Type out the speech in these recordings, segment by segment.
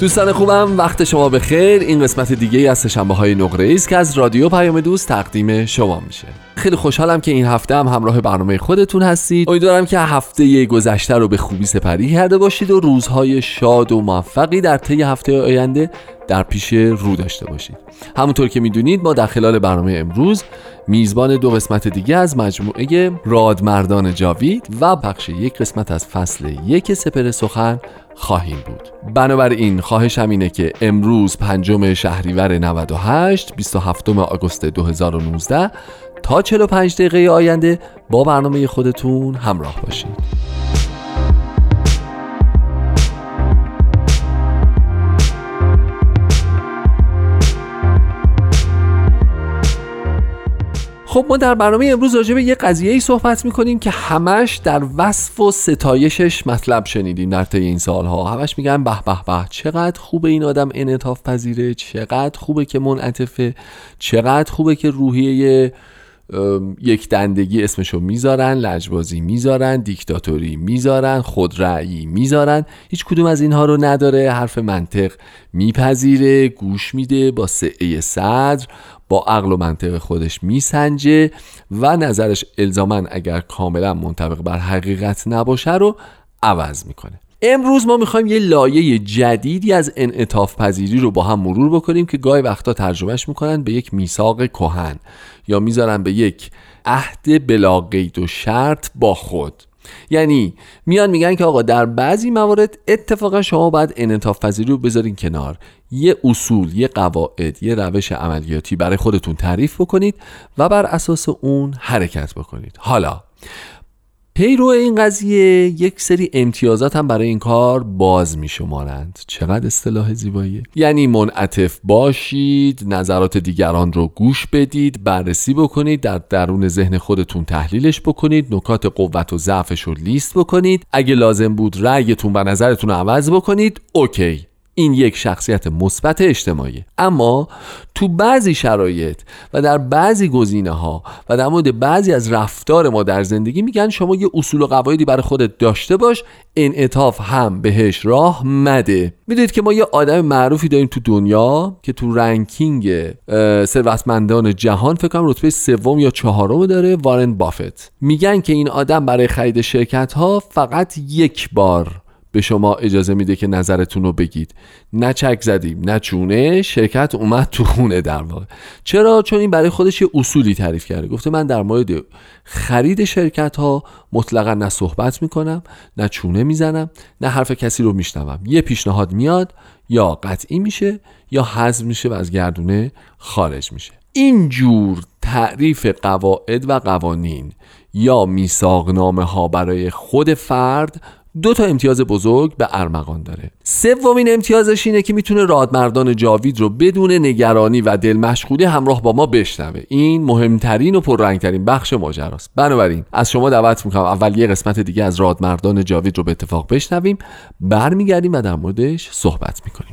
دوستان خوبم وقت شما به خیر این قسمت دیگه از شنبه های نقره است که از رادیو پیام دوست تقدیم شما میشه. خیلی خوشحالم که این هفته هم همراه برنامه خودتون هستید. امیدوارم که هفته گذشته رو به خوبی سپری کرده باشید و روزهای شاد و موفقی در طی هفته آینده در پیش رو داشته باشید. همونطور که می‌دونید ما در خلال برنامه امروز میزبان دو قسمت دیگه از مجموعه رادمردان جاوید و پخش یک قسمت از فصل یک سپر سخن خواهیم بود. بنابراین خواهشم اینه که امروز پنجم شهریور 98 27 آگوست 2019 تا 45 دقیقه آینده با برنامه خودتون همراه باشید. خب ما در برنامه امروز راجع به یه قضیه ای صحبت می‌کنیم که همش در وصف و ستایشش مطلب شنیدیم در طی این سالها. همش میگن به به به چقدر خوبه این آدم انعطاف پذیره چقدر خوبه که منعطفه چقدر خوبه که روحیه یک دندگی اسمشو می‌ذارن لجبازی می‌ذارن دیکتاتوری می‌ذارن خودرأیی می‌ذارن. هیچ کدوم از اینها رو نداره حرف منطق میپذیره گوش میده با سعه صدر. با عقل و منطق خودش میسنجه و نظرش الزاما اگر کاملا منطبق بر حقیقت نباشه رو عوض می‌کنه. امروز ما می‌خوایم یه لایه جدیدی از انعطاف پذیری رو با هم مرور بکنیم که گاهی وقتا ترجمهش می‌کنن به یک میثاق کهن یا می‌ذارن به یک عهد بلا قید و شرط با خود. یعنی میان میگن که آقا در بعضی موارد اتفاقا شما باید انعطاف پذیری رو بذارین کنار. یه اصول یه قواعد یه روش عملیاتی برای خودتون تعریف بکنید و بر اساس اون حرکت بکنید. حالا پیرو این قضیه یک سری امتیازات هم برای این کار باز می شمارند چقدر اصطلاح زیباییه. یعنی منعطف باشید نظرات دیگران رو گوش بدید بررسی بکنید در درون ذهن خودتون تحلیلش بکنید نکات قوت و ضعفش رو لیست بکنید. اگه لازم بود رأیتون و نظرتون رو عوض بکنید اوکی. این یک شخصیت مثبت اجتماعی. اما تو بعضی شرایط و در بعضی گزینه ها و در مورد بعضی از رفتار ما در زندگی میگن شما یه اصول و قواعدی برای خودت داشته باش انعطاف هم بهش راه مده. می‌دونید که ما یه آدم معروفی داریم تو دنیا که تو رنکینگ ثروتمندان جهان فکر کنم رتبه سوم یا چهارم داره وارن بافت. میگن که این آدم برای خرید شرکت ها فقط یک بار به شما اجازه میده که نظرتون رو بگید. نه چک زدیم نه چونه شرکت اومد تو خونه در واقع. چرا؟ چون این برای خودش یه اصولی تعریف کرده. گفته من در مورد خرید شرکت ها مطلقا نه صحبت می‌کنم نه چونه می‌زنم نه حرف کسی رو میشنوم. یه پیشنهاد میاد یا قطعی میشه یا حذف میشه و از گردونه خارج میشه. اینجور تعریف قواعد و قوانین یا میساقنامه ها برای خود فرد دو تا امتیاز بزرگ به ارمغان داره. سومین امتیازش اینه که می‌تونه رادمردان جاوید رو بدون نگرانی و دل مشغولی همراه با ما بشنوه. این مهمترین و پررنگترین بخش ماجراست. بنابراین از شما دعوت می‌کنم اول یه قسمت دیگه از رادمردان جاوید رو به اتفاق بشنویم. برمیگردیم و در موردش صحبت می‌کنیم.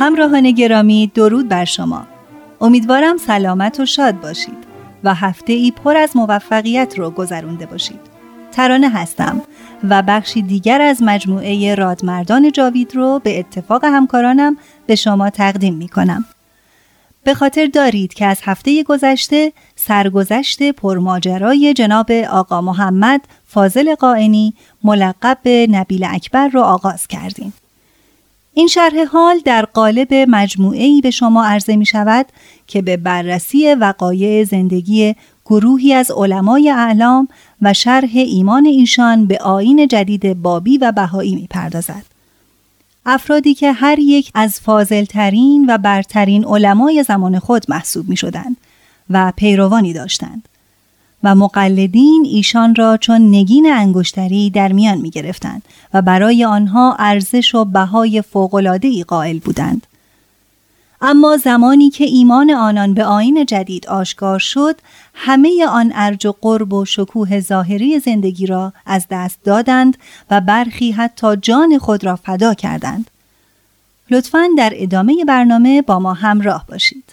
همراهان گرامی درود بر شما امیدوارم سلامت و شاد باشید و هفته ای پر از موفقیت رو گذرونده باشید ترانه هستم و بخشی دیگر از مجموعه رادمردان جاوید رو به اتفاق همکارانم به شما تقدیم می کنم. به خاطر دارید که از هفته گذشته سرگذشت پرماجرای جناب آقا محمد فاضل قائنی ملقب به نبیل اکبر رو آغاز کردیم. این شرح حال در قالب مجموعه به شما عرضه می شود که به بررسی وقایع زندگی گروهی از علمای اعلام و شرح ایمان ایشان به آین جدید بابی و بهایی می پردازد. افرادی که هر یک از فاضلترین و برترین علمای زمان خود محسوب می شدند و پیروانی داشتند. و مقلدین ایشان را چون نگین انگشتری در میان می گرفتند و برای آنها ارزش و بهای ای قائل بودند. اما زمانی که ایمان آنان به آین جدید آشکار شد همه آن ارج و قرب و شکوه ظاهری زندگی را از دست دادند و برخی حتی جان خود را فدا کردند لطفا در ادامه برنامه با ما همراه باشید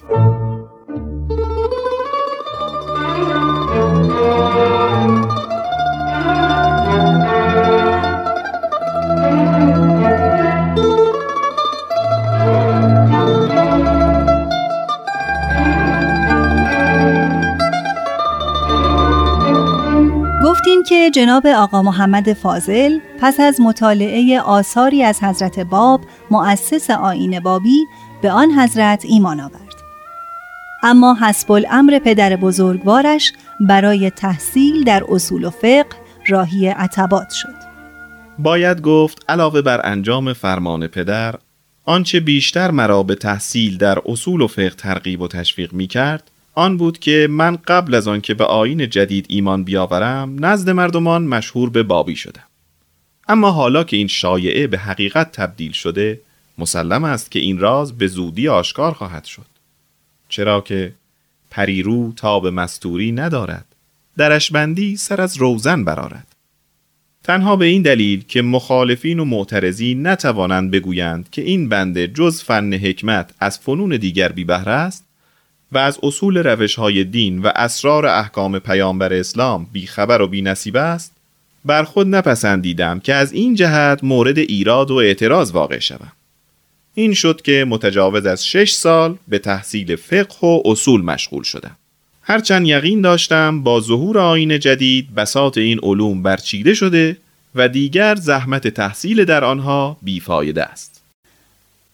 جناب آقا محمد فاضل پس از مطالعه آثاری از حضرت باب مؤسس آین بابی به آن حضرت ایمان آورد. اما حسب الامر پدر بزرگوارش برای تحصیل در اصول و فقه راهی عتبات شد. باید گفت علاوه بر انجام فرمان پدر آنچه بیشتر مرا به تحصیل در اصول و فقه ترغیب و تشویق می کرد آن بود که من قبل از آن که به آین جدید ایمان بیاورم نزد مردمان مشهور به بابی شدم. اما حالا که این شایعه به حقیقت تبدیل شده مسلم است که این راز به زودی آشکار خواهد شد. چرا که پریرو تا به مستوری ندارد درش بندی سر از روزن برارد تنها به این دلیل که مخالفین و معترضین نتوانند بگویند که این بنده جز فن حکمت از فنون دیگر بی بهره است و از اصول روش های دین و اسرار احکام پیامبر اسلام بیخبر و بی نصیب است بر خود نپسندیدم که از این جهت مورد ایراد و اعتراض واقع شوم. این شد که متجاوز از شش سال به تحصیل فقه و اصول مشغول شدم. هرچند یقین داشتم با ظهور آین جدید بساط این علوم برچیده شده و دیگر زحمت تحصیل در آنها بیفایده است.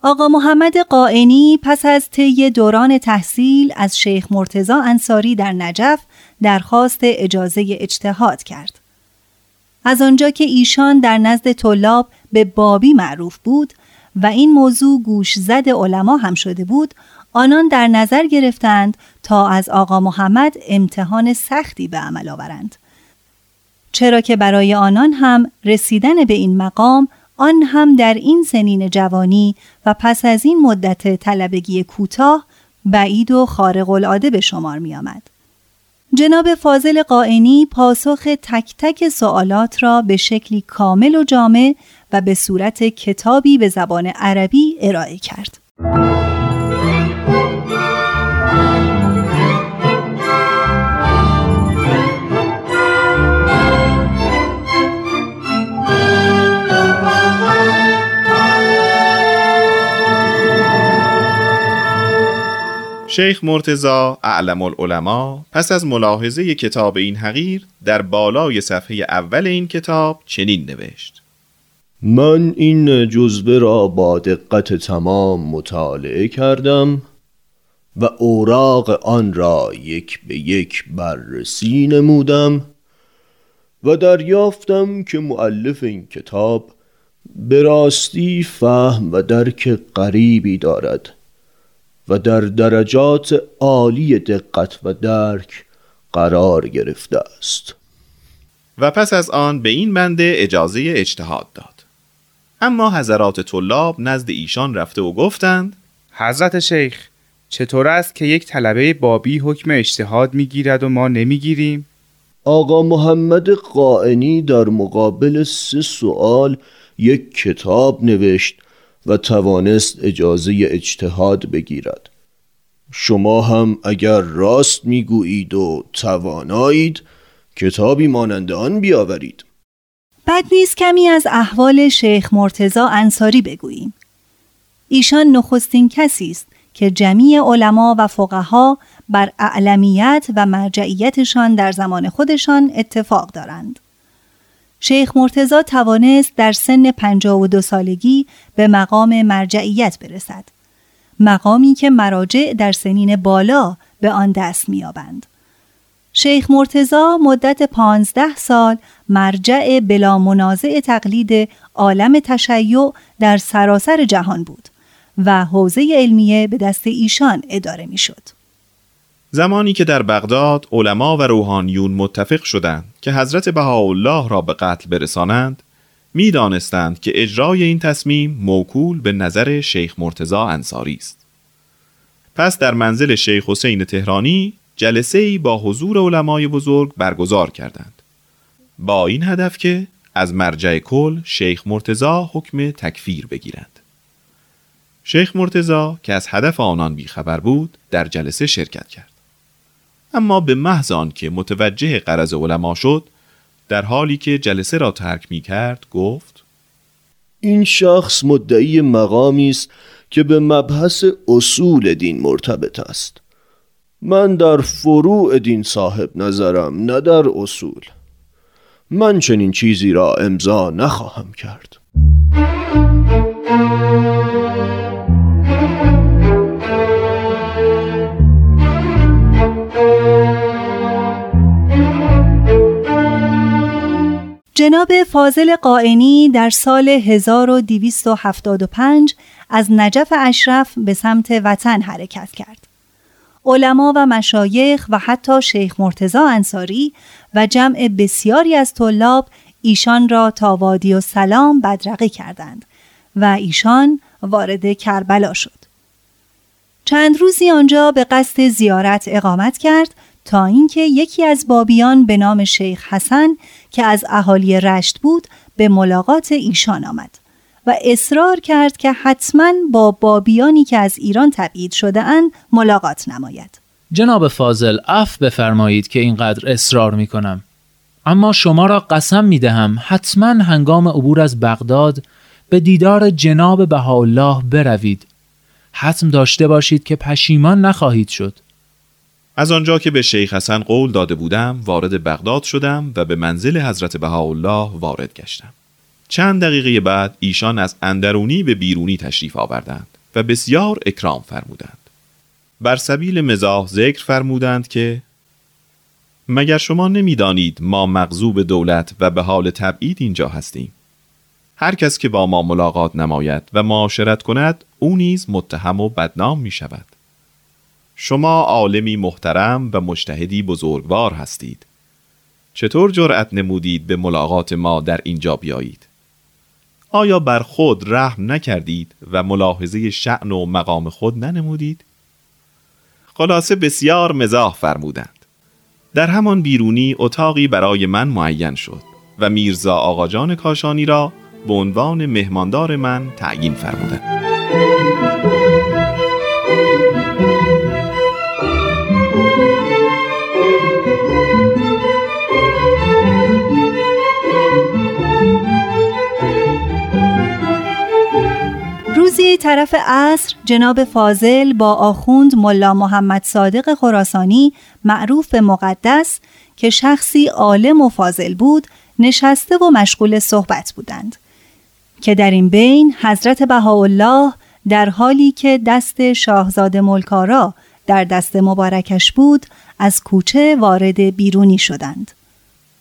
آقا محمد قائنی پس از طی دوران تحصیل از شیخ مرتزا انصاری در نجف درخواست اجازه اجتهاد کرد. از آنجا که ایشان در نزد طلاب به بابی معروف بود و این موضوع گوش زد علما هم شده بود، آنان در نظر گرفتند تا از آقا محمد امتحان سختی به عمل آورند. چرا که برای آنان هم رسیدن به این مقام آن هم در این سنین جوانی و پس از این مدت طلبگی کوتاه بعید و خارق العاده به شمار می آمد. جناب فاضل قائنی پاسخ تک تک سوالات را به شکلی کامل و جامع و به صورت کتابی به زبان عربی ارائه کرد. شیخ مرتزا اعلم العلماء پس از ملاحظه کتاب این حقیر در بالای صفحه اول این کتاب چنین نوشت. من این جزوه را با دقت تمام مطالعه کردم و اوراق آن را یک به یک بررسی نمودم و دریافتم که معلف این کتاب به راستی فهم و درک غریبی دارد. و در درجات عالی دقت و درک قرار گرفته است و پس از آن به این بنده اجازه اجتهاد داد اما حضرات طلاب نزد ایشان رفته و گفتند حضرت شیخ چطور است که یک طلبه بابی حکم اجتهاد می‌گیرد و ما نمی‌گیریم؟ آقا محمد قائنی در مقابل سه سوال یک کتاب نوشت و توانست اجازه اجتهاد بگیرد. شما هم اگر راست می‌گویید و توانایید کتابی مانند آن بیاورید. بد نیست کمی از احوال شیخ مرتزا انصاری بگوییم. ایشان نخستین کسی است که جمیع علما و فقها بر اعلمیت و مرجعیتشان در زمان خودشان اتفاق دارند. شیخ مرتزا توانست در سن 52 سالگی به مقام مرجعیت برسد. مقامی که مراجع در سنین بالا به آن دست میابند. شیخ مرتزا مدت پانزده سال مرجع بلا منازع تقلید عالم تشیع در سراسر جهان بود. و حوزه علمیه به دست ایشان اداره می شد. زمانی که در بغداد علما و روحانیون متفق شدند که حضرت بهاءالله را به قتل برسانند می دانستند که اجرای این تصمیم موکول به نظر شیخ مرتزا انصاری است. پس در منزل شیخ حسین تهرانی جلسه ای با حضور علمای بزرگ برگزار کردند. با این هدف که از مرجع کل شیخ مرتزا حکم تکفیر بگیرند. شیخ مرتزا که از هدف آنان بیخبر بود در جلسه شرکت کرد اما به محض که متوجه قرض علما شد در حالی که جلسه را ترک می کرد گفت این شخص مدعی مقامی است که به مبحث اصول دین مرتبط است. من در فروع دین صاحب نظرم نه در اصول. من چنین چیزی را امضا نخواهم کرد. جناب فاضل قائنی در سال 1275 از نجف اشرف به سمت وطن حرکت کرد. علما و مشایخ و حتی شیخ مرتزا انصاری و جمع بسیاری از طلاب ایشان را تا وادی و سلام بدرقه کردند و ایشان وارد کربلا شد. چند روزی آنجا به قصد زیارت اقامت کرد تا اینکه یکی از بابیان به نام شیخ حسن که از اهالی رشت بود به ملاقات ایشان آمد و اصرار کرد که حتما با بابیانی که از ایران تبعید شده اند ملاقات نماید. جناب فاضل اف بفرمایید که اینقدر اصرار می کنم. اما شما را قسم می دهم حتما هنگام عبور از بغداد به دیدار جناب بهاءالله بروید. حتم داشته باشید که پشیمان نخواهید شد. از آنجا که به شیخ حسن قول داده بودم وارد بغداد شدم و به منزل حضرت بهاءالله وارد گشتم. چند دقیقه بعد ایشان از اندرونی به بیرونی تشریف آوردند و بسیار اکرام فرمودند. بر سبیل مزاح ذکر فرمودند که مگر شما نمی‌دانید ما مغزوب دولت و به حال تبعید اینجا هستیم؟ هر کس که با ما ملاقات نماید و معاشرت کند او نیز متهم و بدنام می شود شما عالمی محترم و مشتهدی بزرگوار هستید. چطور جرأت نمودید به ملاقات ما در اینجا بیایید؟ آیا بر خود رحم نکردید و ملاحظه شعن و مقام خود ننمودید؟ خلاصه بسیار مزاح فرمودند. در همان بیرونی اتاقی برای من معین شد و میرزا آقاجان کاشانی را به عنوان مهماندار من تعیین فرمودند. طرف عصر جناب فاضل با آخوند ملا محمد صادق خراسانی معروف به مقدس که شخصی عالم و فاضل بود نشسته و مشغول صحبت بودند. که در این بین حضرت بهاءالله در حالی که دست شاهزاده ملکارا در دست مبارکش بود از کوچه وارد بیرونی شدند.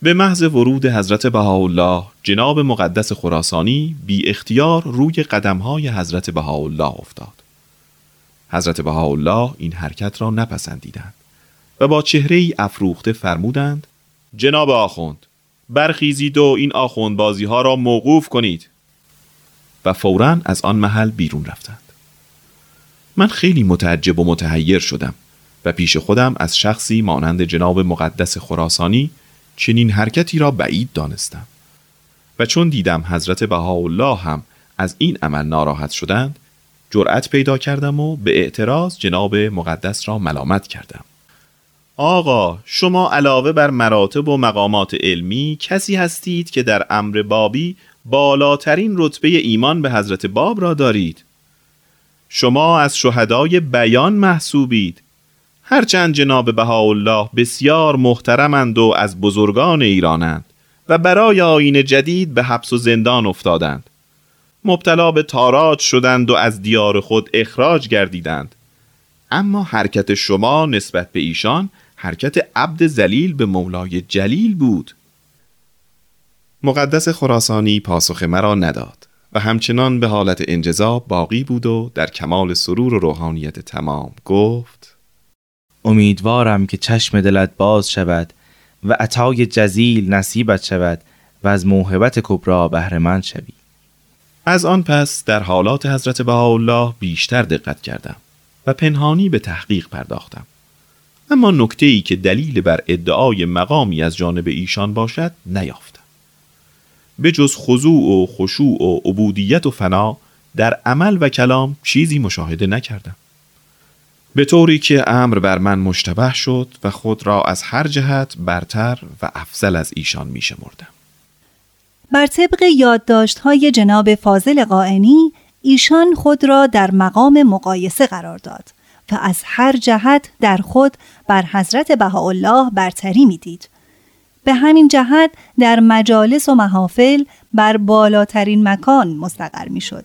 به محض ورود حضرت بهاءالله جناب مقدس خراسانی بی اختیار روی قدمهای حضرت بهاءالله افتاد. حضرت بهاءالله این حرکت را نپسندیدند و با چهره ای افروخته فرمودند جناب آخوند برخیزید و این آخوند بازی ها را موقوف کنید. و فورا از آن محل بیرون رفتند. من خیلی متعجب و متحیر شدم و پیش خودم از شخصی مانند جناب مقدس خراسانی چنین حرکتی را بعید دانستم. و چون دیدم حضرت بهاءالله هم از این عمل ناراحت شدند جرأت پیدا کردم و به اعتراض جناب مقدس را ملامت کردم. آقا شما علاوه بر مراتب و مقامات علمی کسی هستید که در امر بابی بالاترین رتبه ایمان به حضرت باب را دارید؟ شما از شهدای بیان محسوبید. هرچند جناب بهاءالله بسیار محترمند و از بزرگان ایرانند و برای آین جدید به حبس و زندان افتادند. مبتلا به تاراج شدند و از دیار خود اخراج گردیدند. اما حرکت شما نسبت به ایشان حرکت عبد زلیل به مولای جلیل بود. مقدس خراسانی پاسخ مرا نداد و همچنان به حالت انجذاب باقی بود و در کمال سرور و روحانیت تمام گفت امیدوارم که چشم دلت باز شود و عطای جزیل نصیبت شود و از موهبت کبرا بهرهمند شوی. از آن پس در حالات حضرت بهاءالله بیشتر دقت کردم و پنهانی به تحقیق پرداختم. اما نکته ای که دلیل بر ادعای مقامی از جانب ایشان باشد نیافتم. به جز خضوع و خشوع و عبودیت و فنا در عمل و کلام چیزی مشاهده نکردم. به طوری که امر بر من مشتبه شد و خود را از هر جهت برتر و افضل از ایشان می شمردم. بر طبق یادداشت های جناب فاضل قائنی ایشان خود را در مقام مقایسه قرار داد و از هر جهت در خود بر حضرت بهاءالله برتری می‌دید. به همین جهت در مجالس و محافل بر بالاترین مکان مستقر می شد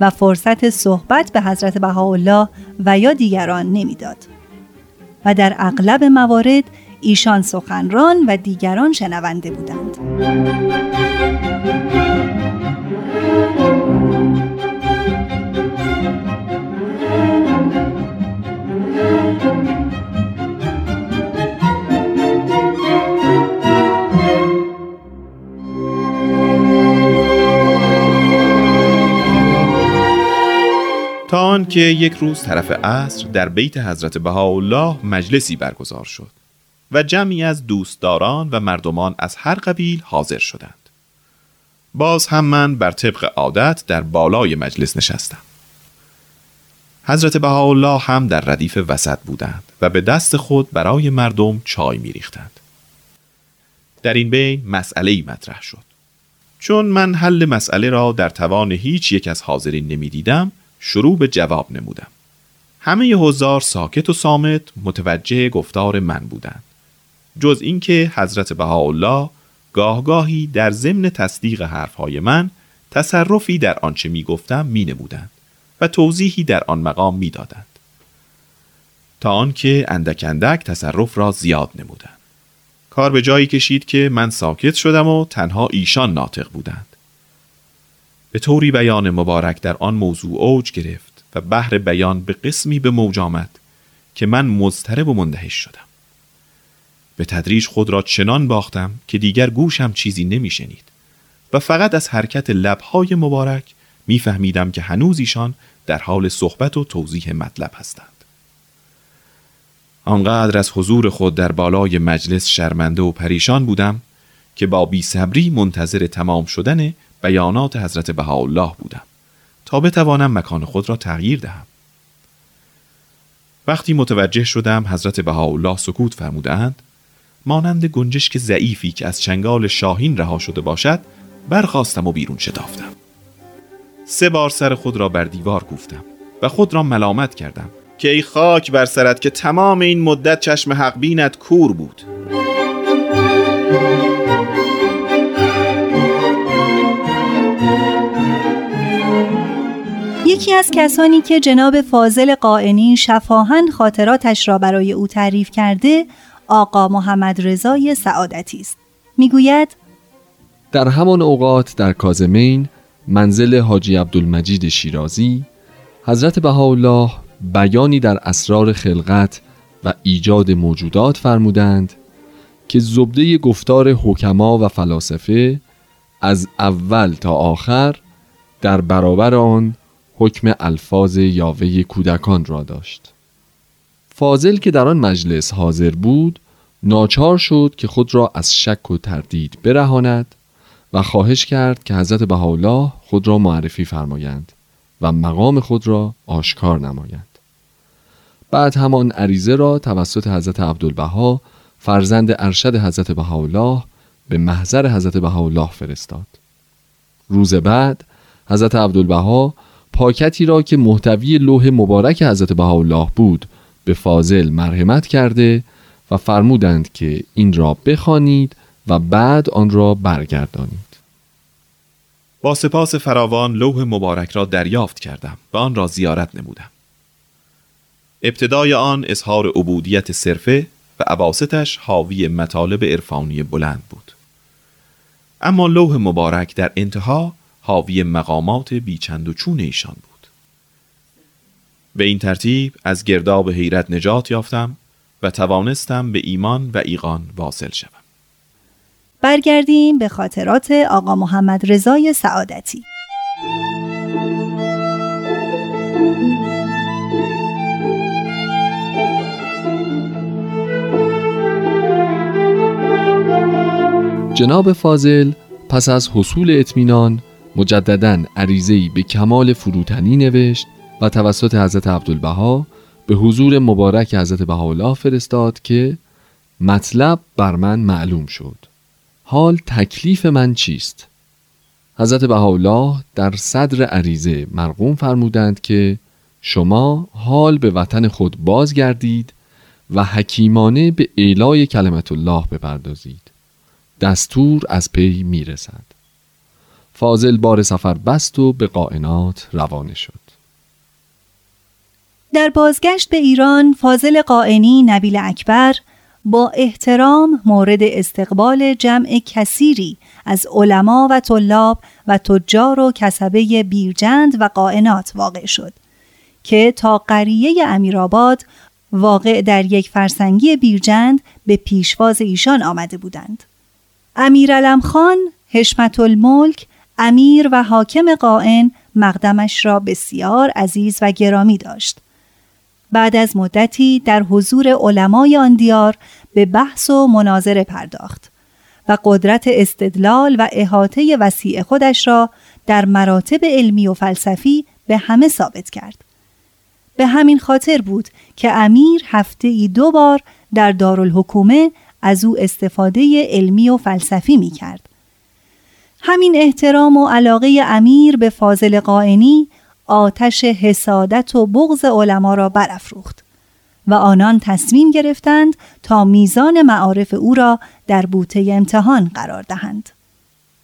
و فرصت صحبت به حضرت بهاءالله و یا دیگران نمی‌داد. و در اغلب موارد ایشان سخنران و دیگران شنونده بودند. تا آنکه یک روز طرف عصر در بیت حضرت بهاءالله مجلسی برگزار شد و جمعی از دوستداران و مردمان از هر قبیل حاضر شدند. باز هم من بر طبق عادت در بالای مجلس نشستم. حضرت بهاءالله هم در ردیف وسط بودند و به دست خود برای مردم چای می ریختند. در این بین مسئله مطرح شد. چون من حل مسئله را در توان هیچ یک از حاضرین نمی دیدم شروع به جواب نمودم همه حضار ساکت و سامت متوجه گفتار من بودند جز اینکه حضرت بهاءالله گاهگاهی در ضمن تصدیق حرفهای من تصرفی در آنچه می گفتم می نمودند و توضیحی در آن مقام می دادند. تا آنکه اندک اندک تصرف را زیاد نمودند. کار به جایی کشید که من ساکت شدم و تنها ایشان ناطق بودند. به طوری بیان مبارک در آن موضوع اوج گرفت و بحر بیان به قسمی به موج آمد که من مضطرب و مندهش شدم. به تدریج خود را چنان باختم که دیگر گوشم چیزی نمیشنید و فقط از حرکت لبهای مبارک میفهمیدم که هنوز ایشان در حال صحبت و توضیح مطلب هستند. آنقدر از حضور خود در بالای مجلس شرمنده و پریشان بودم که با بی صبری منتظر تمام شدن بیانات حضرت بهاءالله بودم تا بتوانم مکان خود را تغییر دهم. وقتی متوجه شدم حضرت بهاءالله سکوت فرمودند مانند گنجشک ضعیفی که از چنگال شاهین رها شده باشد برخواستم و بیرون شتافتم سه بار سر خود را بر دیوار کوفتم و خود را ملامت کردم که ای خاک بر سرت که تمام این مدت چشم حق بینت کور بود یکی از کسانی که جناب فاضل قائنی شفاهن خاطراتش را برای او تعریف کرده آقا محمد رضای سعادتی است. می‌گوید در همان اوقات در کازمین منزل حاجی عبدالمجید شیرازی حضرت بهاءالله بیانی در اسرار خلقت و ایجاد موجودات فرمودند که زبده گفتار حکما و فلاسفه از اول تا آخر در برابر آن حکم الفاظ یاوه کودکان را داشت. فاضل که در آن مجلس حاضر بود ناچار شد که خود را از شک و تردید برهاند و خواهش کرد که حضرت بهاءالله خود را معرفی فرمایند و مقام خود را آشکار نمایند. بعد همان عریضه را توسط حضرت عبدالبها فرزند ارشد حضرت بهاءالله به محضر حضرت بهاءالله فرستاد. روز بعد حضرت عبدالبها پاکتی را که محتوی لوح مبارک حضرت بهاءالله بود به فاضل مرحمت کرده و فرمودند که این را بخوانید و بعد آن را برگردانید. با سپاس فراوان لوح مبارک را دریافت کردم و آن را زیارت نمودم. ابتدای آن اظهار عبودیت صرفه و عباستش حاوی مطالب عرفانی بلند بود. اما لوح مبارک در انتها حاوی مقامات بیچند و چون ایشان بود. به این ترتیب از گرداب حیرت نجات یافتم و توانستم به ایمان و ایقان واصل شوم. برگردیم به خاطرات آقا محمد رضای سعادتی. جناب فاضل پس از حصول اطمینان مجددا عریضه‌ای به کمال فروتنی نوشت و توسط حضرت عبدالبها به حضور مبارک حضرت بهاءالله فرستاد که مطلب بر من معلوم شد. حال تکلیف من چیست؟ حضرت بهاءالله در صدر عریضه مرقوم فرمودند که شما حال به وطن خود بازگردید و حکیمانه به اعلای کلمت الله بپردازید. دستور از پی می‌رسد. فاضل بار سفر بست و به قائنات روانه شد در بازگشت به ایران فاضل قائنی نبیل اکبر با احترام مورد استقبال جمع کثیری از علما و طلاب و تجار و کسبه بیرجند و قائنات واقع شد که تا قریه امیرآباد واقع در یک فرسنگی بیرجند به پیشواز ایشان آمده بودند. امیرعلم خان حشمت الملک امیر و حاکم قائن مقدمش را بسیار عزیز و گرامی داشت. بعد از مدتی در حضور علمای آن دیار به بحث و مناظره پرداخت و قدرت استدلال و احاطه وسیع خودش را در مراتب علمی و فلسفی به همه ثابت کرد. به همین خاطر بود که امیر هفته ای دو بار در دارالحکومه از او استفاده علمی و فلسفی می کرد. همین احترام و علاقه امیر به فاضل قائنی آتش حسادت و بغض علما را برافروخت و آنان تصمیم گرفتند تا میزان معارف او را در بوته امتحان قرار دهند.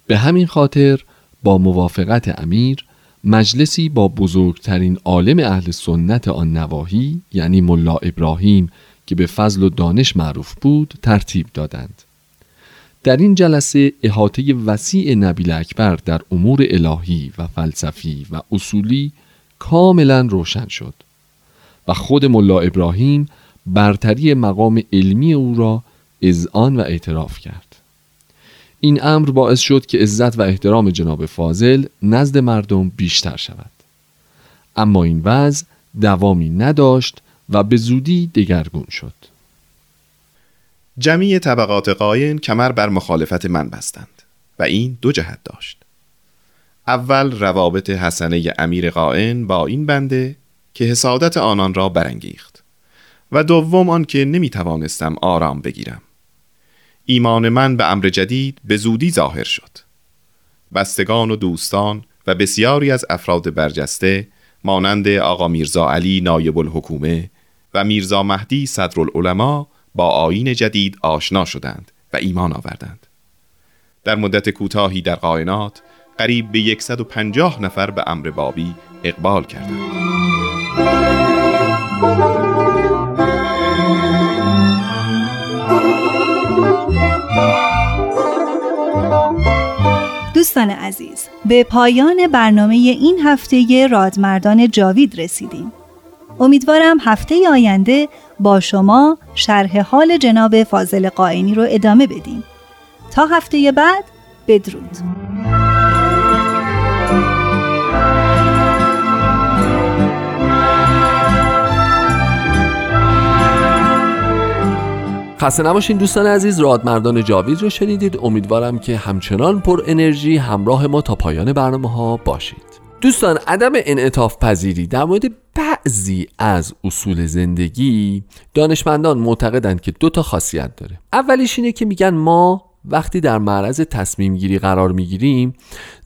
به همین خاطر با موافقت امیر مجلسی با بزرگترین عالم اهل سنت آن نواحی یعنی ملا ابراهیم که به فضل و دانش معروف بود ترتیب دادند در این جلسه احاطه وسیع نبیل اکبر در امور الهی و فلسفی و اصولی کاملا روشن شد و خود ملا ابراهیم برتری مقام علمی او را اذعان و اعتراف کرد. این امر باعث شد که عزت و احترام جناب فاضل نزد مردم بیشتر شود. اما این وضع دوامی نداشت و به زودی دگرگون شد. جمعی طبقات قاین کمر بر مخالفت من بستند و این دو جهت داشت. اول روابط حسنه امیر قائن با این بنده که حسادت آنان را برانگیخت و دوم آن که نمی توانستم آرام بگیرم. ایمان من به امر جدید به زودی ظاهر شد. بستگان و دوستان و بسیاری از افراد برجسته مانند آقا میرزا علی نایب الحکومه و میرزا مهدی صدرالعلماء با آین جدید آشنا شدند و ایمان آوردند. در مدت کوتاهی در قائنات قریب به 150 نفر به امر بابی اقبال کردند. دوستان عزیز به پایان برنامه این هفته رادمردان جاوید رسیدیم. امیدوارم هفته آینده با شما شرح حال جناب فاضل قائنی رو ادامه بدیم. تا هفته بعد بدرود. خسته نباشین دوستان عزیز رادمردان جاوید رو شنیدید. امیدوارم که همچنان پر انرژی همراه ما تا پایان برنامه ها باشید. دوستان عدم انعطاف پذیری در مورد بعضی از اصول زندگی دانشمندان معتقدند که دو تا خاصیت داره. اولیش اینه که میگن ما وقتی در معرض تصمیم گیری قرار می‌گیریم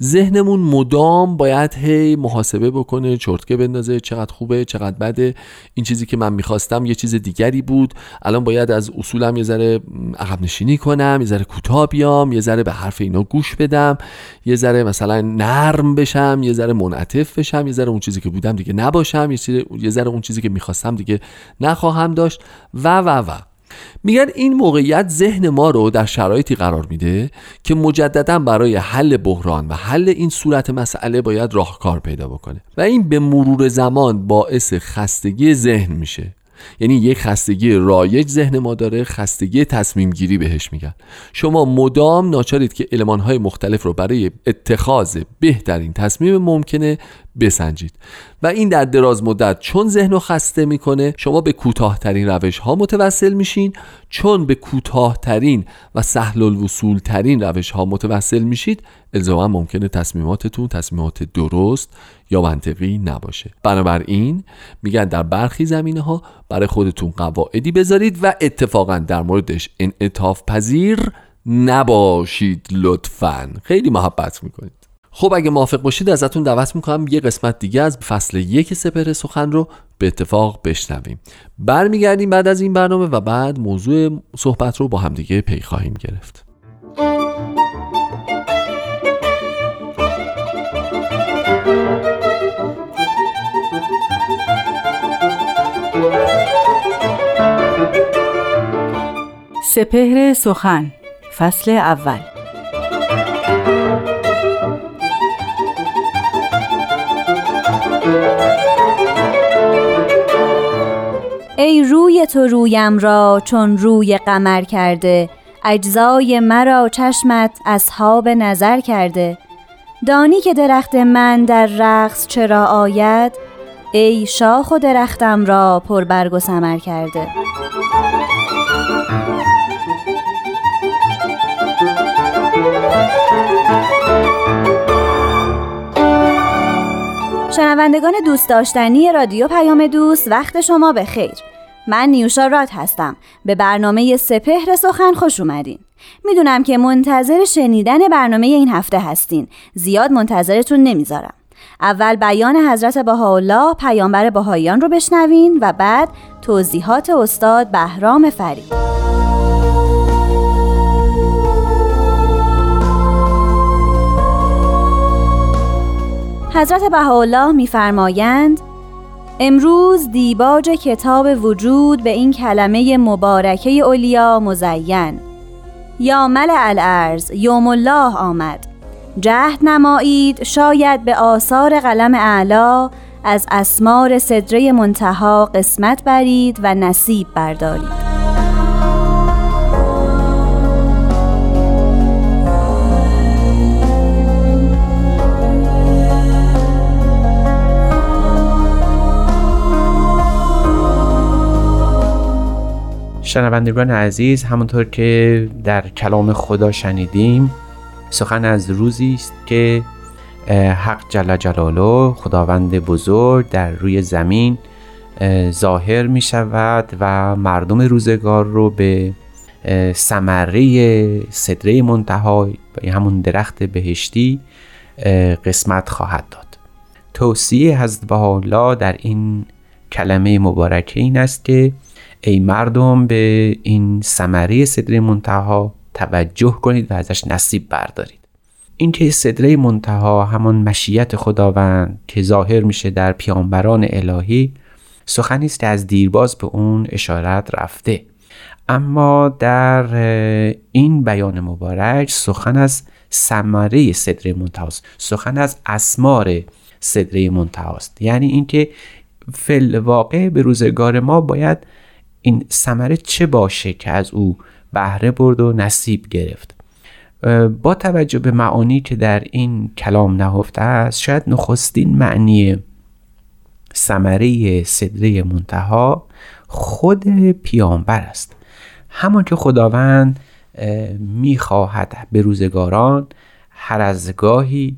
ذهنمون مدام باید هی محاسبه بکنه چرتکه بندازه چقدر خوبه چقدر بده. این چیزی که من می‌خواستم یه چیز دیگری بود. الان باید از اصولم یه ذره عقب نشینی کنم یه ذره کوتاه بیام یه ذره به حرف اینا گوش بدم یه ذره مثلا نرم بشم یه ذره منعطف بشم یه ذره اون چیزی که بودم دیگه نباشم یه ذره اون چیزی که می‌خواستم دیگه نخواهم داشت و و و. میگن این موقعیت ذهن ما رو در شرایطی قرار میده که مجددا برای حل بحران و حل این صورت مسئله باید راهکار پیدا بکنه. و این به مرور زمان باعث خستگی ذهن میشه. یعنی یک خستگی رایج ذهن ما داره خستگی تصمیم گیری بهش میگن. شما مدام ناچارید که علمان های مختلف رو برای اتخاذ بهترین تصمیم ممکنه بسنجید. و این در دراز مدت چون ذهن رو خسته می‌کنه شما به کوتاهترین روش ها متوسل میشین. چون به کوتاهترین و سهل الوصول ترین روش ها متوسل میشید الزاما ممکنه تصمیماتتون تصمیمات درست یا منطقی نباشه. بنابراین میگن در برخی زمینه ها برای خودتون قواعدی بذارید و اتفاقا در موردش انعطاف پذیر نباشید لطفا. خیلی محبت می‌کنید. خب اگه موافق باشید ازتون دعوت می‌کنم یه قسمت دیگه از فصل یک سپر سخن رو به اتفاق بشنویم. برمیگردیم بعد از این برنامه و بعد موضوع صحبت رو با همدیگه پی خواهیم گرفت. سپهر سخن فصل اول. ای روی تو رویم را چون روی قمر کرده اجزای مرا چشمت اصحاب نظر کرده. دانی که درخت من در رقص چرا آید ای شاخ و درختم را پر برگ و سمر کرده. شنوندگان دوست داشتنی رادیو پیام دوست وقت شما به خیر. من نیوشا راد هستم. به برنامه سپهر سخن خوش اومدین. می‌دونم که منتظر شنیدن برنامه این هفته هستین. زیاد منتظرتون نمی‌ذارم. اول بیان حضرت بهاءالله پیامبر بهاییان رو بشنوین و بعد توضیحات استاد بهرام فرید. حضرت بهاءالله میفرمایند امروز دیباج کتاب وجود به این کلمه مبارکه اولیا مزین. یا مل الارز یوم الله آمد. جهد نمایید شاید به آثار قلم اعلا از اسمار صدره منتها قسمت برید و نصیب بردارید. شنوندگان عزیز همونطور که در کلام خدا شنیدیم سخن از روزی است که حق جل جلاله خداوند بزرگ در روی زمین ظاهر می شود و مردم روزگار رو به سمره صدره منتها همون درخت بهشتی قسمت خواهد داد. توصیه حضرت بها در این کلمه مبارکه این است که ای مردم به این ثمره صدر منتها توجه کنید و ازش نصیب بردارید. اینکه صدره منتها همون مشیت خداوند که ظاهر میشه در پیامبران الهی سخنی است که از دیرباز به اون اشارت رفته. اما در این بیان مبارک سخن از ثمره صدره منتهاست سخن از اسمار صدره منتهاست یعنی اینکه فل واقع به روزگار ما باید این ثمره چه باشه که از او بهره برد و نصیب گرفت؟ با توجه به معانی که در این کلام نهفته است شاید نخستین معنی ثمره صدره منتها خود پیامبر است. همان که خداوند می‌خواهد به روزگاران هر از گاهی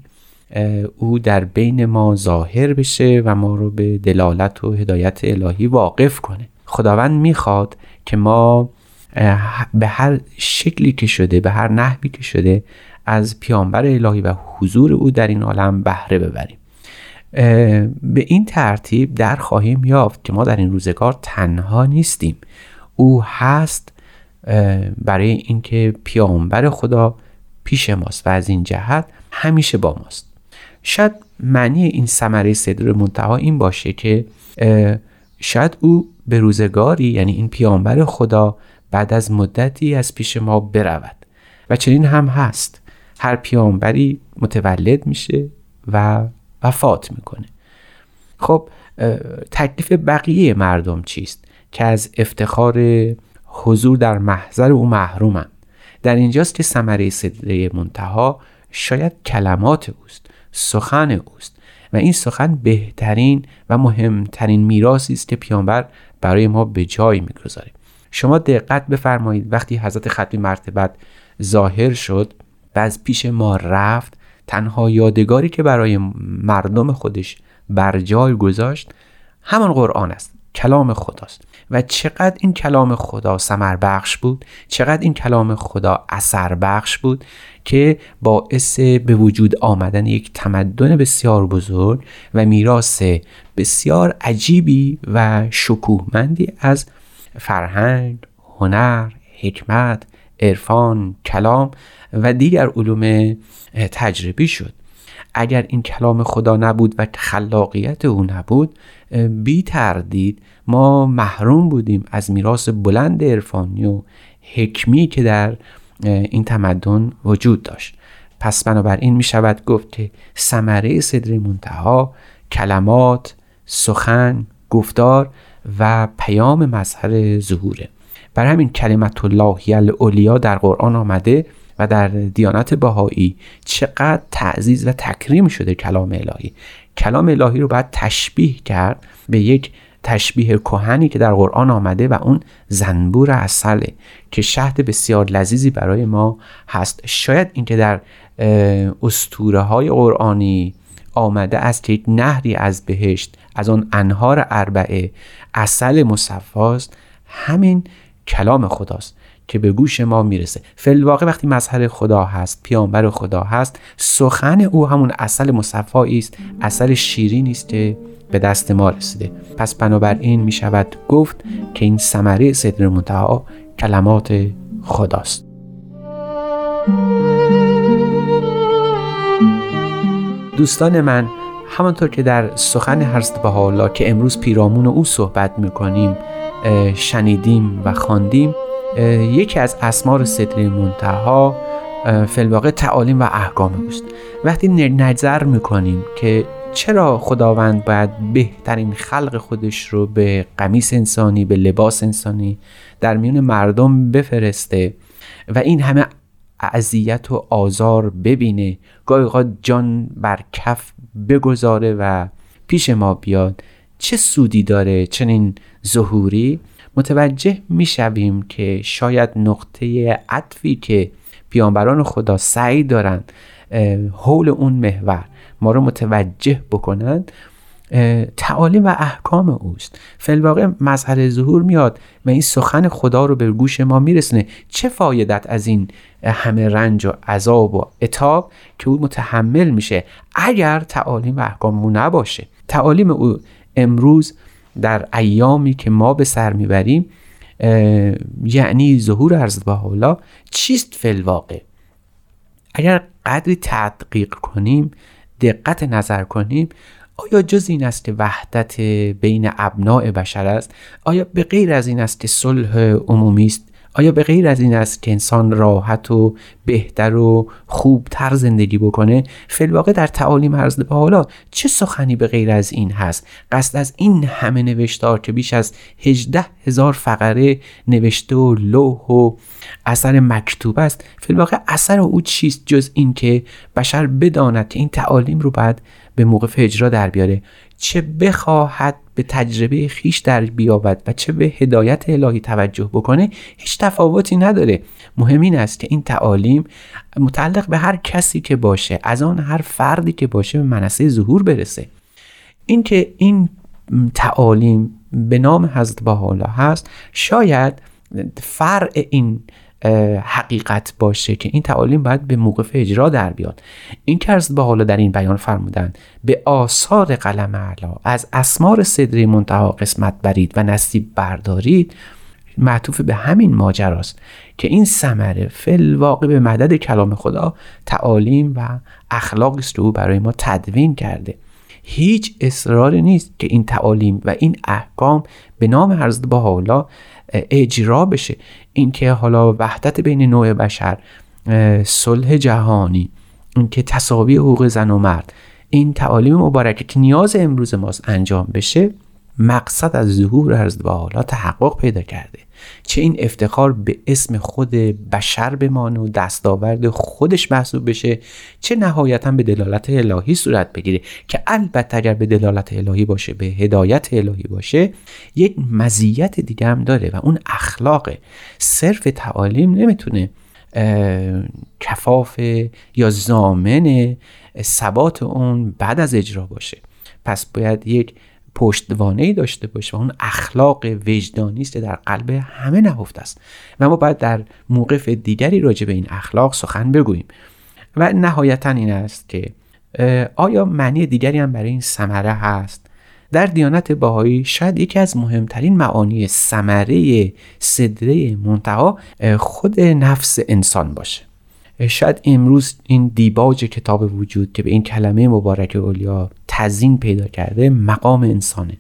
او در بین ما ظاهر بشه و ما رو به دلالت و هدایت الهی واقف کنه. خداوند می‌خواد که ما به هر شکلی که شده به هر نحوی که شده از پیامبر الهی و حضور او در این عالم بهره ببریم. به این ترتیب در خواهیم یافت که ما در این روزگار تنها نیستیم. او هست برای اینکه پیامبر خدا پیش ماست و از این جهت همیشه با ماست. شاید معنی این ثمره صدر منتها این باشه که شاید او به روزگاری یعنی این پیامبر خدا بعد از مدتی از پیش ما برود. و چنین هم هست. هر پیامبری متولد میشه و وفات می‌کنه. خب تکلیف بقیه مردم چیست؟ که از افتخار حضور در محضر او محرومند. در اینجاست که ثمره صدره منتها شاید کلمات اوست سخن اوست. و این سخن بهترین و مهمترین میراثی است که پیامبر برای ما به جای می‌گذاره شما دقت بفرمایید وقتی حضرت ختمی مرتبت ظاهر شد و از پیش ما رفت تنها یادگاری که برای مردم خودش بر جای گذاشت همان قرآن است کلام خداست. و چقدر این کلام خدا سمر بخش بود چقدر این کلام خدا اثر بخش بود که باعث به وجود آمدن یک تمدن بسیار بزرگ و میراث بسیار عجیبی و شکوهمندی از فرهنگ، هنر، حکمت، عرفان، کلام و دیگر علوم تجربی شد. اگر این کلام خدا نبود و خلاقیت او نبود بی تردید ما محروم بودیم از میراث بلند عرفانی و حکمی که در این تمدن وجود داشت. پس بنابراین می شود گفت که ثمره صدر منتها کلمات سخن گفتار و پیام مظهر ظهوره. بر همین کلمت اللهی الاولیا در قرآن آمده و در دیانت بهایی چقدر تعزیز و تکریم شده کلام الهی. کلام الهی رو باید تشبیه کرد به یک تشبیه کهنی که در قرآن آمده و اون زنبور اصله که شهد بسیار لذیذی برای ما هست. شاید اینکه در استوره های قرآنی آمده است که یک نهری از بهشت از آن انهار اربعه اصل مصفاست. همین کلام خداست که به گوش ما می‌رسه. فلواقع وقتی مظهر خدا هست پیامبر خدا هست سخن او همون اصل مصفایی است اصل شیرین است که به دست ما رسیده. پس بنابراین می شود گفت که این ثمره صدر منتها کلمات خداست. دوستان من همانطور که در سخن هرست به حالا که امروز پیرامون او صحبت می‌کنیم شنیدیم و خواندیم یکی از اسمار صدر منتها فلواقع تعالیم و احکام اوست. وقتی نظر می‌کنیم که چرا خداوند باید بهترین خلق خودش رو به قمیس انسانی به لباس انسانی در میون مردم بفرسته و این همه اذیت و آزار ببینه؟ گاهی اوقات جان بر کف بگذاره و پیش ما بیاد. چه سودی داره چنین ظهوری؟ متوجه می‌شویم که شاید نقطه عطفی که پیانبران خدا سعی دارند حول اون محور ما رو متوجه بکنند تعالیم و احکام اوست. فلواقع مظهر ظهور میاد و این سخن خدا رو به گوش ما میرسونه. چه فایدت از این همه رنج و عذاب و اتاب که او متحمل میشه اگر تعالیم و احکام او نباشه؟ تعالیم او امروز در ایامی که ما به سر می‌بریم یعنی ظهور عرض با حالا چیست فلواقع اگر قدری تدقیق کنیم دقت نظر کنیم آیا جز این است که وحدت بین ابناع بشر است؟ آیا به غیر از این است که صلح عمومی است؟ آیا به غیر از این است که انسان راحت و بهتر و خوبتر زندگی بکنه؟ فلواقع در تعالیم عرض به حالا چه سخنی به غیر از این هست؟ قصد از این همه نوشتار که بیش از 18 هزار فقره نوشته و لوح و اثر مکتوب است فلواقع اثر او چیست جز این که بشر بداند که این تعالیم رو باید به موقع اجرا در بیاره؟ چه بخواهد به تجربه خیش در بیابد و چه به هدایت الهی توجه بکنه هیچ تفاوتی نداره. مهم این است که این تعالیم متعلق به هر کسی که باشه از آن هر فردی که باشه به منصه ظهور برسه. اینکه این تعالیم به حضرت حضرت حالا هست شاید فرع این حقیقت باشه که این تعالیم باید به موقف اجرا در بیاد. این که به حالا در این بیان فرمودن به آثار قلم علا از اسمار صدری منتها قسمت برید و نصیب بردارید معطوف به همین ماجراست که این ثمره فل واقع به مدد کلام خدا تعالیم و اخلاقی است او برای ما تدوین کرده. هیچ اصراری نیست که این تعالیم و این احکام به نام حضرت با حالا اجرا بشه. اینکه حالا وحدت بین نوع بشر صلح جهانی اینکه تصاوی حقوق زن و مرد این تعالیم مبارکه که نیاز امروز ماست انجام بشه مقصد از ظهور با حالا تحقق پیدا کرده. چه این افتخار به اسم خود بشر بمانه و دستاورد خودش محسوب بشه چه نهایتا به دلالت الهی صورت بگیره. که البته اگر به دلالت الهی باشه به هدایت الهی باشه یک مزیت دیگه هم داره و اون اخلاق صرف تعالیم نمی‌تونه کفاف یا زامن ثبات اون بعد از اجرا باشه. پس باید یک پشتوانه ای داشته باشه و اون اخلاق وجدانی است در قلب همه نهفته است. و ما باید در موقف دیگری راجع به این اخلاق سخن بگوییم. و نهایتا این است که آیا معنی دیگری هم برای این ثمره هست؟ در دیانت باهایی شاید یکی از مهمترین معانی ثمره صدره منتها خود نفس انسان باشه. شاید امروز این دیباج کتاب وجود که به این کلمه مبارک اولیا تزین پیدا کرده مقام انسانه.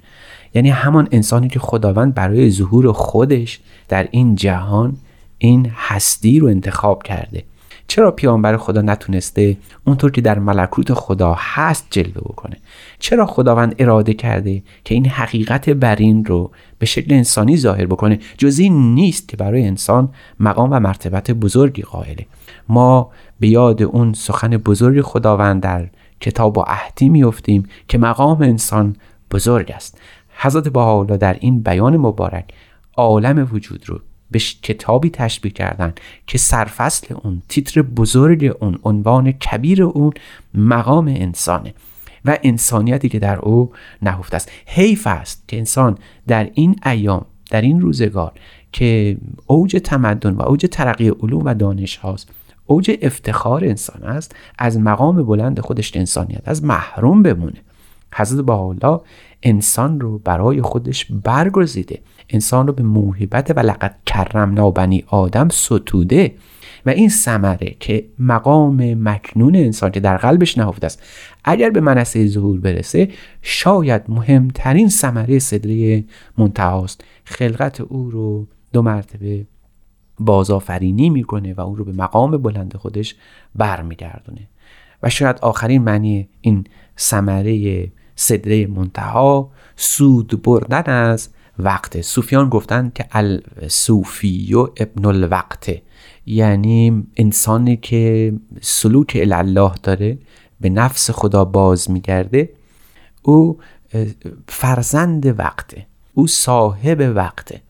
یعنی همان انسانی که خداوند برای ظهور خودش در این جهان این هستی رو انتخاب کرده. چرا پیامبر خدا نتونسته اونطور که در ملکوت خدا هست جلوه بکنه؟ چرا خداوند اراده کرده که این حقیقت برین رو به شکل انسانی ظاهر بکنه؟ جز این نیست که برای انسان مقام و مرتبت بزرگی قائله. ما به یاد اون سخن بزرگ خداوند در کتاب و عهدی میفتیم که مقام انسان بزرگ است. حضرت بهاءالله در این بیان مبارک عالم وجود رو به کتابی تشبیه کردن که سرفصل اون تیتر بزرگ اون عنوان کبیر اون مقام انسانه و انسانیتی که در او نهفته است. حیف است که انسان در این ایام در این روزگار که اوج تمدن و اوج ترقی علوم و دانش هاست اوج افتخار انسان است. از مقام بلند خودش انسانیت از محروم بمونه. حضرت با انسان رو برای خودش برگزیده. انسان رو به موهبت و لقد کرم بنی آدم ستوده. و این ثمره که مقام مکنون انسان که در قلبش نهفته است اگر به منصه ظهور برسه شاید مهمترین ثمره صدره منتهاست خلقت او رو دو مرتبه بازآفرینی می‌کنه و او رو به مقام بلند خودش برمیگردونه. و شاید آخرین معنی این ثمره صدره منتها سود بردن از وقت. صوفیان گفتن که الصوفی و ابن الوقت یعنی انسانی که سلوک الله داره به نفس خدا باز میگرده. او فرزند وقته. او صاحب وقته.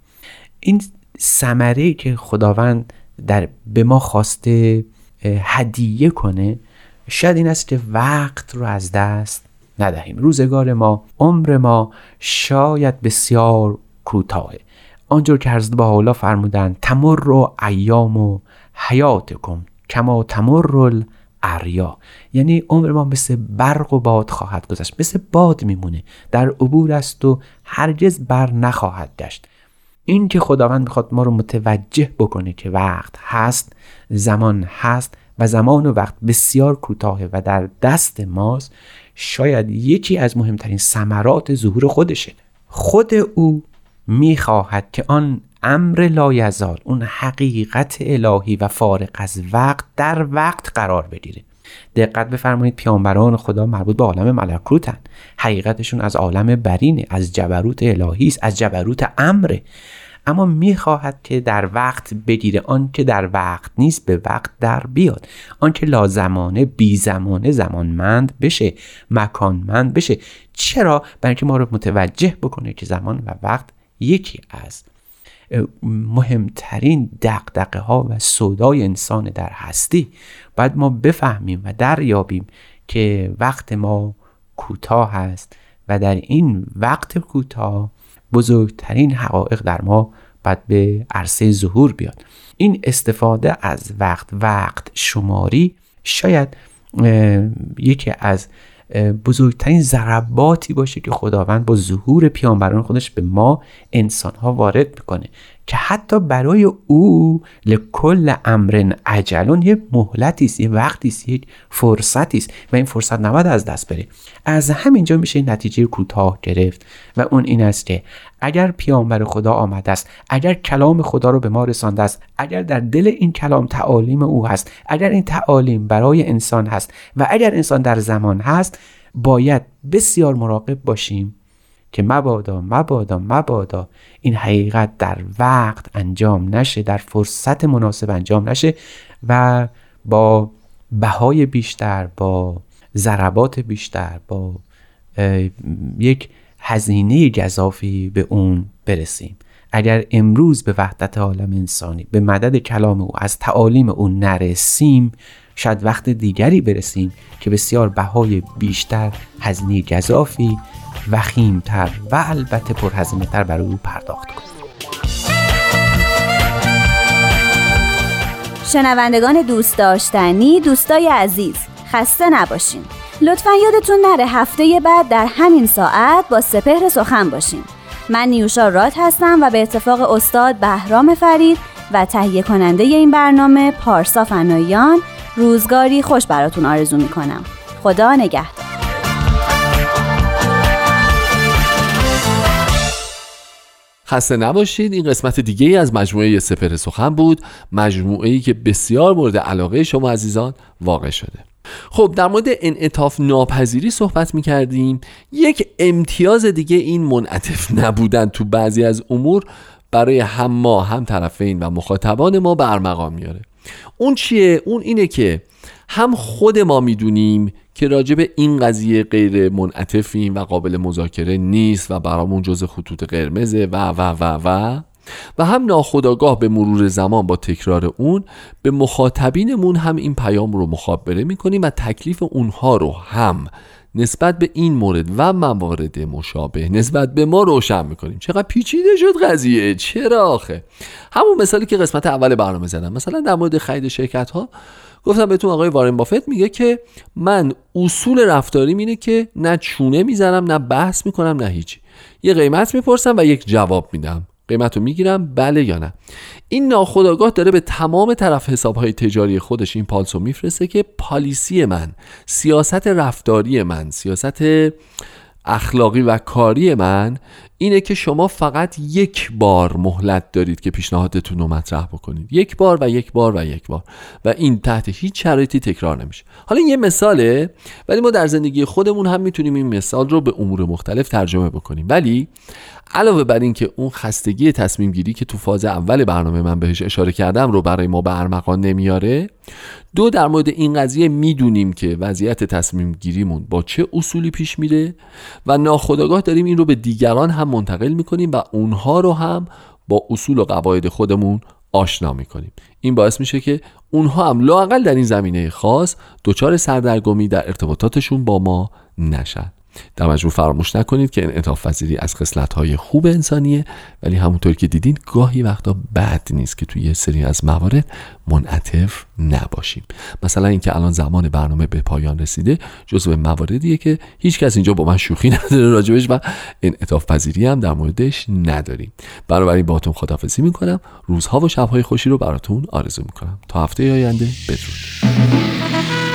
این ثمره که خداوند در به ما خواسته هدیه کنه شاید این است که وقت رو از دست ندهیم. روزگار ما عمر ما شاید بسیار کوتاهه. آنجور که حضرت با حالا فرمودن تمر و ایام و حیاتکم کما تمر اریا یعنی عمر ما مثل برق و باد خواهد گذشت مثل باد میمونه. در عبور است و هرگز بر نخواهد گشت. این که خداوند می‌خواد ما رو متوجه بکنه که وقت هست زمان هست و زمان و وقت بسیار کوتاهه و در دست ماست شاید یکی از مهمترین ثمرات ظهور خودشه. خود او می‌خواهد که آن امر لایزال اون حقیقت الهی و فارق از وقت در وقت قرار بگیره. دقت بفرمایید پیامبران خدا مربوط به عالم ملکوتن. حقیقتشون از عالم برینه از جبروت الهی است از جبروت امره. اما می‌خواهد که در وقت بگیره که در وقت نیست به وقت در بیاد. آن که لازمانه بی زمانه زمانمند بشه مکانمند بشه. چرا؟ برای اینکه ما رو متوجه بکنه که زمان و وقت یکی از مهمترین دقدقه ها و صدای انسان در هستی. باید ما بفهمیم و دریابیم که وقت ما کوتاه است و در این وقت کوتاه بزرگترین حقایق در ما باید به عرصه ظهور بیاد. این استفاده از وقت وقت شماری شاید یکی از بزرگترین ضرباتی باشه که خداوند با ظهور پیامبران خودش به ما انسان ها وارد می‌کنه. که حتی برای او لکل امرن عجلون یه مهلتی است یه وقتی است یک فرصتی است و این فرصت نباید از دست بره. از همینجا میشه نتیجه کوتاه گرفت و اون این است که اگر پیامبر خدا آمده است اگر کلام خدا رو به ما رسانده است اگر در دل این کلام تعالیم او هست اگر این تعالیم برای انسان هست و اگر انسان در زمان هست باید بسیار مراقب باشیم. که مبادا مبادا مبادا این حقیقت در وقت انجام نشه در فرصت مناسب انجام نشه و با بهای بیشتر با ضربات بیشتر با یک هزینه گذافی به اون برسیم. اگر امروز به وحدت عالم انسانی به مدد کلام او از تعالیم او نرسیم شاید وقت دیگری برسیم که بسیار بهای بیشتر هزینه گذافی وخیمتر و البته پرهزینه برای او پرداخت کنیم شنوندگان دوست داشتنی دوستای عزیز خسته نباشین. لطفا یادتون نره هفته بعد در همین ساعت با سپهر سخن باشین. من نیوشا رات هستم و به اتفاق استاد بهرام فرید و تهیه کننده این برنامه پارسا فنایان روزگاری خوش براتون آرزو می‌کنم. خدا نگهدار. خسته نباشید. این قسمت دیگه ای از مجموعه سپر سخن بود. مجموعه ای که بسیار مورد علاقه شما عزیزان واقع شده. خب در مورد انعطاف ناپذیری صحبت می کردیم یک امتیاز دیگه این منعطف نبودن تو بعضی از امور برای هم ما هم طرفین و مخاطبان ما برمقام میاره اون چیه؟ اون اینه که هم خود ما می‌دونیم که راجب این قضیه غیر منعطفیم و قابل مذاکره نیست و برامون جز خطوط قرمزه و و و و. و هم ناخداگاه به مرور زمان با تکرار اون به مخاطبینمون هم این پیام رو مخابره می‌کنیم و تکلیف اونها رو هم نسبت به این مورد و موارد مشابه نسبت به ما روشن می‌کنیم. چقدر پیچیده شد قضیه؟ چرا آخه؟ همون مثالی که قسمت اول برنامه زدم. مثلا در مورد خرید شرکت ها گفتم بهتون آقای وارن بافت میگه که من اصول رفتاریم اینه که نه چونه می‌زنم نه بحث می‌کنم نه هیچی. یه قیمت می‌پرسم و یک جواب میدم. قیمت رو می‌گیرم بله یا نه. این ناخداگاه داره به تمام طرف حسابهای تجاری خودش این پالسو میفرسته که پالیسی من سیاست رفتاری من سیاست اخلاقی و کاری من اینه که شما فقط یک بار مهلت دارید که پیشنهادتون رو مطرح بکنید. یک بار و یک بار و یک بار. و این تحت هیچ شرایطی تکرار نمیشه. حالا این یه مثاله ولی ما در زندگی خودمون هم می‌تونیم این مثال رو به امور مختلف ترجمه بکنیم. ولی علاوه بر اینکه اون خستگی تصمیم گیری که تو فاز اول برنامه من بهش اشاره کردم رو برای ما به ارمغان نمیاره دو در مورد این قضیه می‌دونیم که وضعیت تصمیم گیریمون با چه اصولی پیش میره و ناخداگاه داریم این رو به دیگران هم منتقل می‌کنیم و اونها رو هم با اصول و قواعد خودمون آشنا می‌کنیم. این باعث میشه که اونها هم لاقل در این زمینه خاص دچار سردرگمی در ارتباطاتشون با ما نشن. در مجموع فراموش نکنید که انعطاف پذیری از خصلت های خوب انسانیه ولی همونطور که دیدین گاهی وقتا بد نیست که توی سری از موارد منعطف نباشیم. مثلا اینکه الان زمان برنامه به پایان رسیده جزو مواردیه که هیچ کس اینجا با من شوخی نداره راجبش و انعطاف پذیری هم در موردش نداریم. بنابراین باهاتون خدافزی می‌کنم. روزها و شبهای خوشی رو براتون آرزو می‌کنم. تا هفته آینده بدرود.